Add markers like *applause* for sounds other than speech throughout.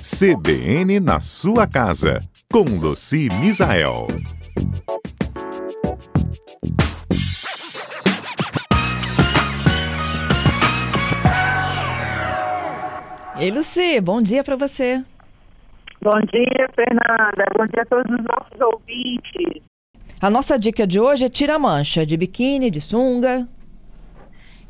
CBN na sua casa, com Luci Misael. Ei, Luci, bom dia para você. Bom dia, Fernanda. Bom dia a todos os nossos ouvintes. A nossa dica de hoje é tira mancha de biquíni, de sunga.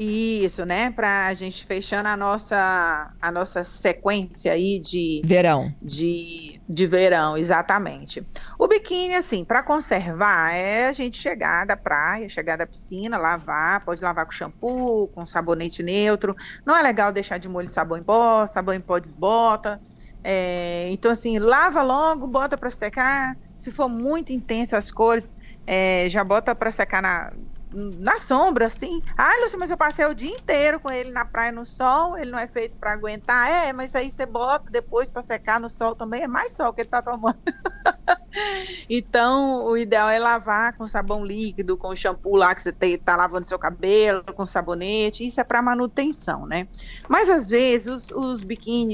Isso, né? Para a gente fechando a nossa, a nossa sequência aí de verão. De, de verão, exatamente. O biquíni, assim, para conservar, é a gente chegar da praia, chegar da piscina, lavar, pode lavar com shampoo, com sabonete neutro. Não é legal deixar de molho sabão em pó, sabão em pó desbota. É, então, assim, lava logo, bota para secar. Se for muito intensa as cores, é, já bota para secar na, na sombra, assim. Ai, Lúcia, mas eu passei o dia inteiro com ele na praia no sol, ele não é feito para aguentar. É, mas aí você bota depois para secar no sol também, é mais sol que ele tá tomando. *laughs* então, o ideal é lavar com sabão líquido, com shampoo lá que você tá lavando seu cabelo, com sabonete, isso é para manutenção, né? Mas às vezes os, os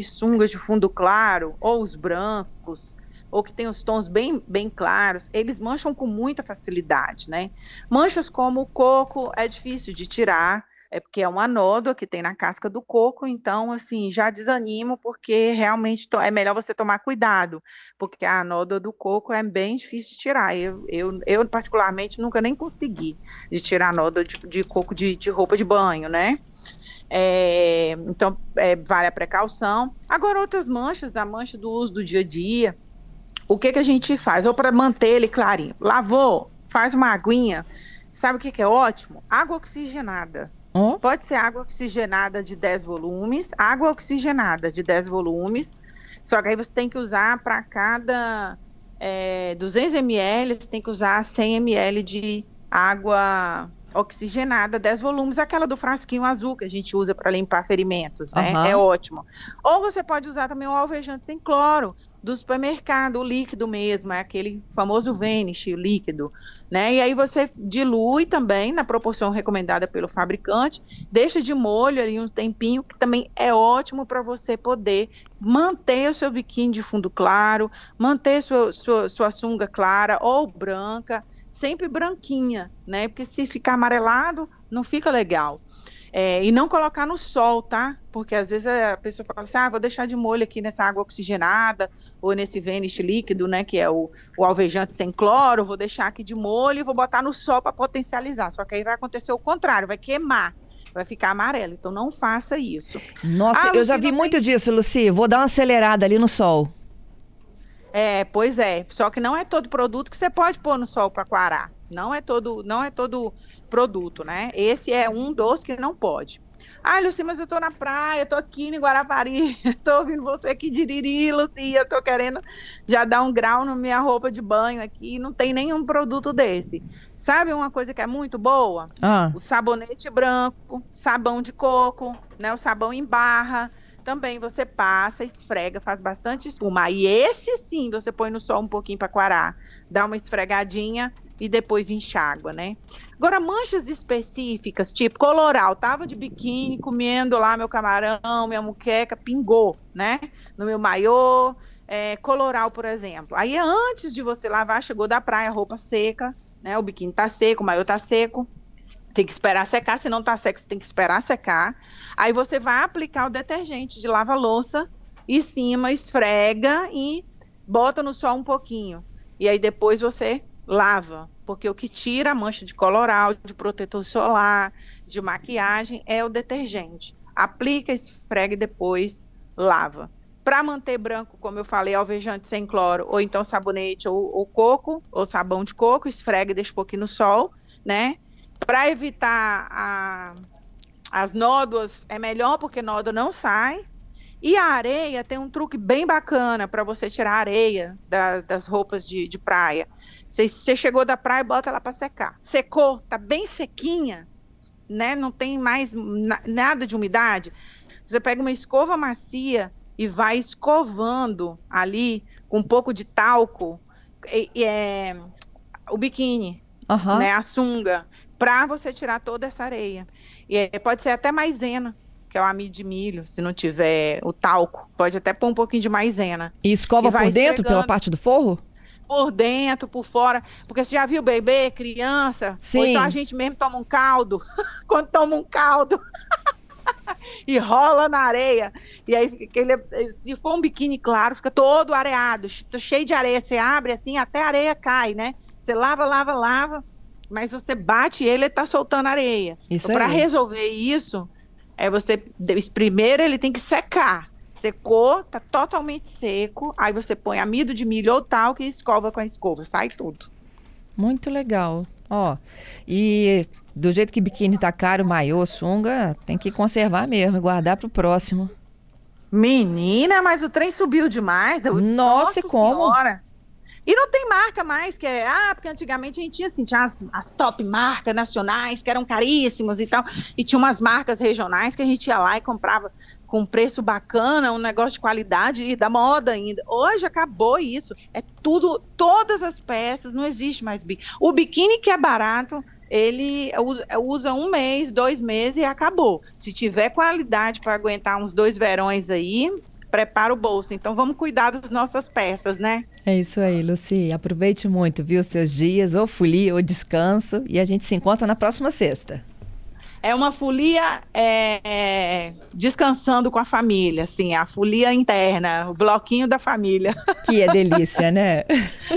sungas de fundo claro, ou os brancos, ou que tem os tons bem, bem claros, eles mancham com muita facilidade, né? Manchas como o coco é difícil de tirar, é porque é uma nódoa que tem na casca do coco, então, assim, já desanimo, porque realmente é melhor você tomar cuidado, porque a nódoa do coco é bem difícil de tirar. Eu, eu, eu particularmente, nunca nem consegui de tirar nódoa de, de coco de, de roupa de banho, né? É, então, é, vale a precaução. Agora, outras manchas, a mancha do uso do dia a dia, o que, que a gente faz? Ou para manter ele clarinho. Lavou, faz uma aguinha. Sabe o que, que é ótimo? Água oxigenada. Pode ser água oxigenada de 10 volumes, água oxigenada de 10 volumes. Só que aí você tem que usar para cada é, 200 ml, você tem que usar 100 ml de água oxigenada, 10 volumes, aquela do frasquinho azul que a gente usa para limpar ferimentos, né? Uhum. É ótimo. Ou você pode usar também o alvejante sem cloro, do supermercado, o líquido mesmo, é aquele famoso Vanish, o líquido, né? E aí você dilui também na proporção recomendada pelo fabricante, deixa de molho ali um tempinho, que também é ótimo para você poder manter o seu biquíni de fundo claro, manter sua, sua, sua sunga clara ou branca, sempre branquinha, né? Porque se ficar amarelado, não fica legal. É, e não colocar no sol, tá? Porque às vezes a pessoa fala assim, ah, vou deixar de molho aqui nessa água oxigenada, ou nesse Vanish líquido, né, que é o, o alvejante sem cloro, vou deixar aqui de molho e vou botar no sol para potencializar. Só que aí vai acontecer o contrário, vai queimar vai ficar amarelo. Então não faça isso. Nossa, ah, eu já vi muito tem... disso, Luci. Vou dar uma acelerada ali no sol. É, pois é. Só que não é todo produto que você pode pôr no sol para quarar. Não é todo, não é todo produto, né? Esse é um dos que não pode. Ah, Luci, mas eu tô na praia, tô aqui em Guarapari, *laughs* tô ouvindo você aqui de Iriri, Lucia, tô querendo já dar um grau na minha roupa de banho aqui, não tem nenhum produto desse. Sabe uma coisa que é muito boa? Ah. O sabonete branco, sabão de coco, né, o sabão em barra, também você passa, esfrega, faz bastante espuma. E esse sim, você põe no sol um pouquinho para quarar, dá uma esfregadinha e depois enxágua, né? Agora, manchas específicas, tipo coloral, tava de biquíni, comendo lá meu camarão, minha muqueca, pingou, né? No meu maiô, é, coloral, por exemplo. Aí, antes de você lavar, chegou da praia, roupa seca, né? O biquíni tá seco, o maiô tá seco. Tem que esperar secar, se não tá seco, você tem que esperar secar. Aí você vai aplicar o detergente de lava-louça em cima, esfrega e bota no sol um pouquinho. E aí depois você lava, porque o que tira a mancha de coloral, de protetor solar, de maquiagem é o detergente. Aplica, esfrega e depois lava. Para manter branco, como eu falei, alvejante sem cloro, ou então sabonete ou, ou coco, ou sabão de coco, esfrega e deixa um pouquinho no sol, né? Para evitar a, as nódoas, é melhor porque nódoa não sai. E a areia tem um truque bem bacana para você tirar a areia da, das roupas de, de praia. Você, chegou da praia, bota ela para secar. Secou, tá bem sequinha, né? Não tem mais na, nada de umidade. Você pega uma escova macia e vai escovando ali com um pouco de talco e, e é, o biquíni, né? A sunga, para você tirar toda essa areia. E é, pode ser até maisena, que é o amido de milho, se não tiver o talco. Pode até pôr um pouquinho de maisena. E escova E por dentro, pela parte do forro? Por dentro, por fora. Porque você já viu bebê, criança? Sim. Ou então a gente mesmo toma um caldo. *laughs* Quando toma um caldo. *laughs* e rola na areia. E aí, aquele, se for um biquíni claro, fica todo areado, che- cheio de areia. Você abre assim, até a areia cai, né? Você lava, lava, lava, mas você bate ele, ele tá soltando areia. Isso Para aí. resolver isso, é você. Primeiro ele tem que secar. Secou, tá totalmente seco. Aí você põe amido de milho ou talco e escova com a escova, sai tudo. Muito legal. Ó, e do jeito que biquíni tá caro, maiô, sunga, tem que conservar mesmo e guardar pro próximo. Menina, mas o trem subiu demais. Nossa, e como? Senhora. E não tem marca mais, que é, ah, porque antigamente a gente tinha assim, tinha as, as top marcas nacionais que eram caríssimas e tal, e tinha umas marcas regionais que a gente ia lá e comprava com preço bacana, um negócio de qualidade e da moda ainda. Hoje acabou isso. É tudo, todas as peças, não existe mais biquíni. O biquíni que é barato, ele usa um mês, dois meses e acabou. Se tiver qualidade para aguentar uns dois verões aí, prepara o bolso. Então vamos cuidar das nossas peças, né? É isso aí, Luci. Aproveite muito, viu, seus dias, ou folia, ou descanso, e a gente se encontra na próxima sexta. É uma folia é, descansando com a família, assim, a folia interna, o bloquinho da família. *laughs* Que é delícia, né?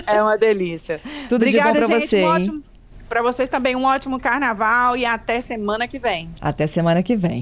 É uma delícia. Tudo de bom gente. você, Um ótimo, para vocês também um ótimo carnaval e até semana que vem. Até semana que vem.